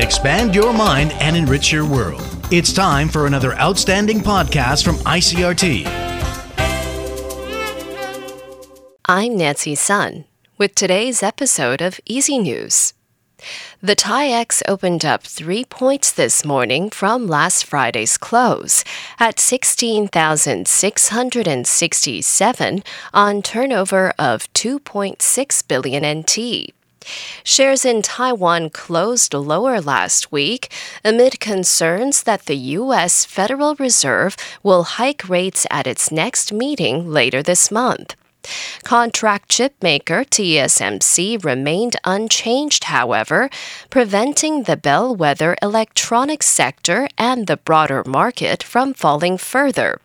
Expand your mind and enrich your world. It's time for another outstanding podcast from ICRT. I'm Nancy Sun with today's episode of EZ News. The TAIEX opened up three points this morning from last Friday's close at 16,667 on turnover of 2.6 billion NT. Shares in Taiwan closed lower last week amid concerns that the U.S. Federal Reserve will hike rates at its next meeting later this month. Contract chip maker TSMC remained unchanged, however, preventing the bellwether electronics sector and the broader market from falling further.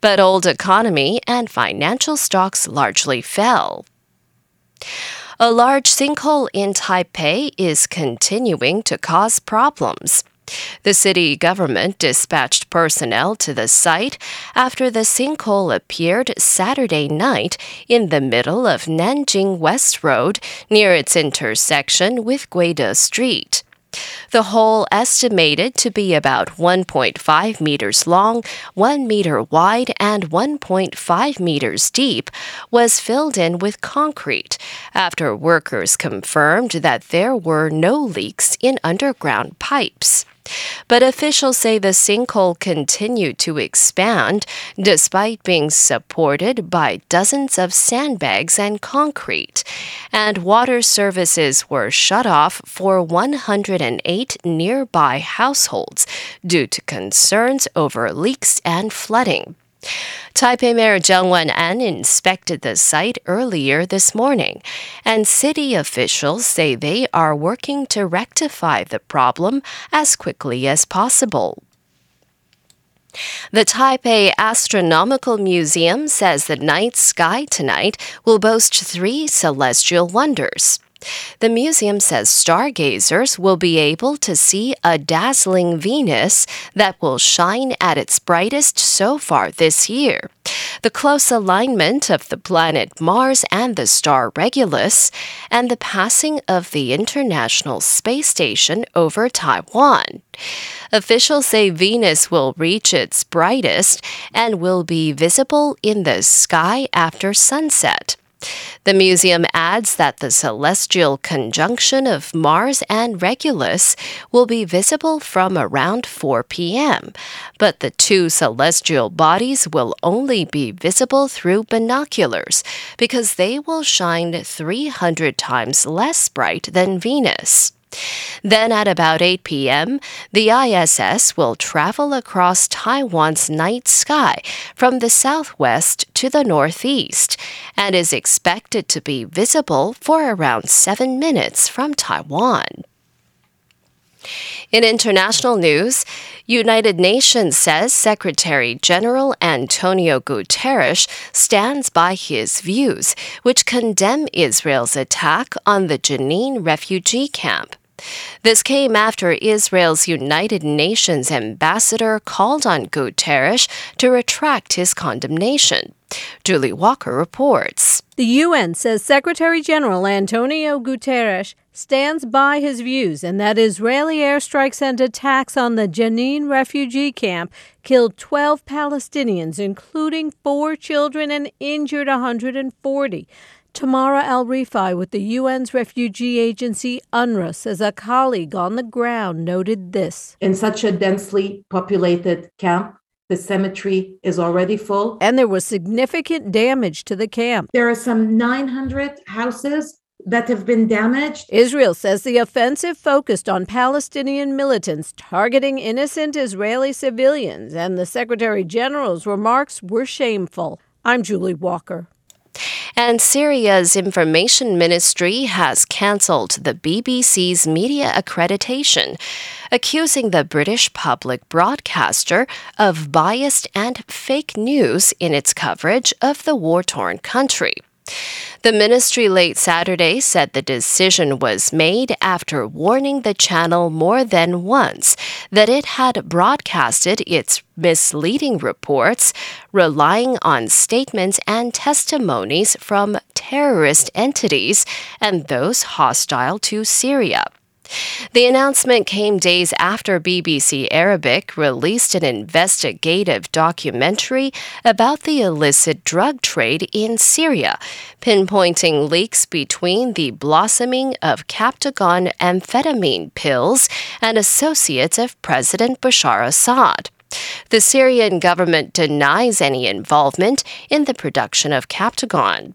But old economy and financial stocks largely fell. A large sinkhole in Taipei is continuing to cause problems. The city government dispatched personnel to the site after the sinkhole appeared Saturday night in the middle of Nanjing West Road near its intersection with Gui-de Street. The hole, estimated to be about 1.5 meters long, 1 meter wide, and 1.5 meters deep, was filled in with concrete after workers confirmed that there were no leaks in underground pipes. But officials say the sinkhole continued to expand despite being supported by dozens of sandbags and concrete. And water services were shut off for 108 nearby households due to concerns over leaks and flooding. Taipei Mayor Chiang Wan-an inspected the site earlier this morning, and city officials say they are working to rectify the problem as quickly as possible. The Taipei Astronomical Museum says the night sky tonight will boast three celestial wonders. The museum says stargazers will be able to see a dazzling Venus that will shine at its brightest so far this year. The close alignment of the planet Mars and the star Regulus, and the passing of the International Space Station over Taiwan. Officials say Venus will reach its brightest and will be visible in the sky after sunset. The museum adds that the celestial conjunction of Mars and Regulus will be visible from around 4 p.m., but the two celestial bodies will only be visible through binoculars because they will shine 300 times less bright than Venus. Then at about 8 p.m., the ISS will travel across Taiwan's night sky from the southwest to the northeast and is expected to be visible for around seven minutes from Taiwan. In international news, United Nations says Secretary General Antonio Guterres stands by his views, which condemn Israel's attack on the Jenin refugee camp. This came after Israel's United Nations ambassador called on Guterres to retract his condemnation. Julie Walker reports. The UN says Secretary General Antonio Guterres stands by his views and that Israeli airstrikes and attacks on the Jenin refugee camp killed 12 Palestinians, including four children, and injured 140. Tamara Alrifai with the UN's refugee agency UNRWA says a colleague on the ground noted this. In such a densely populated camp, the cemetery is already full. And there was significant damage to the camp. There are some 900 houses that have been damaged. Israel says the offensive focused on Palestinian militants targeting innocent Israeli civilians, and the Secretary General's remarks were shameful. I'm Julie Walker. And Syria's information ministry has cancelled the BBC's media accreditation, accusing the British public broadcaster of biased and fake news in its coverage of the war torn country. The ministry late Saturday said the decision was made after warning the channel more than once that it had broadcasted its misleading reports, relying on statements and testimonies from terrorist entities and those hostile to Syria. The announcement came days after BBC Arabic released an investigative documentary about the illicit drug trade in Syria, pinpointing links between the blossoming of Captagon amphetamine pills and associates of President Bashar Assad. The Syrian government denies any involvement in the production of Captagon.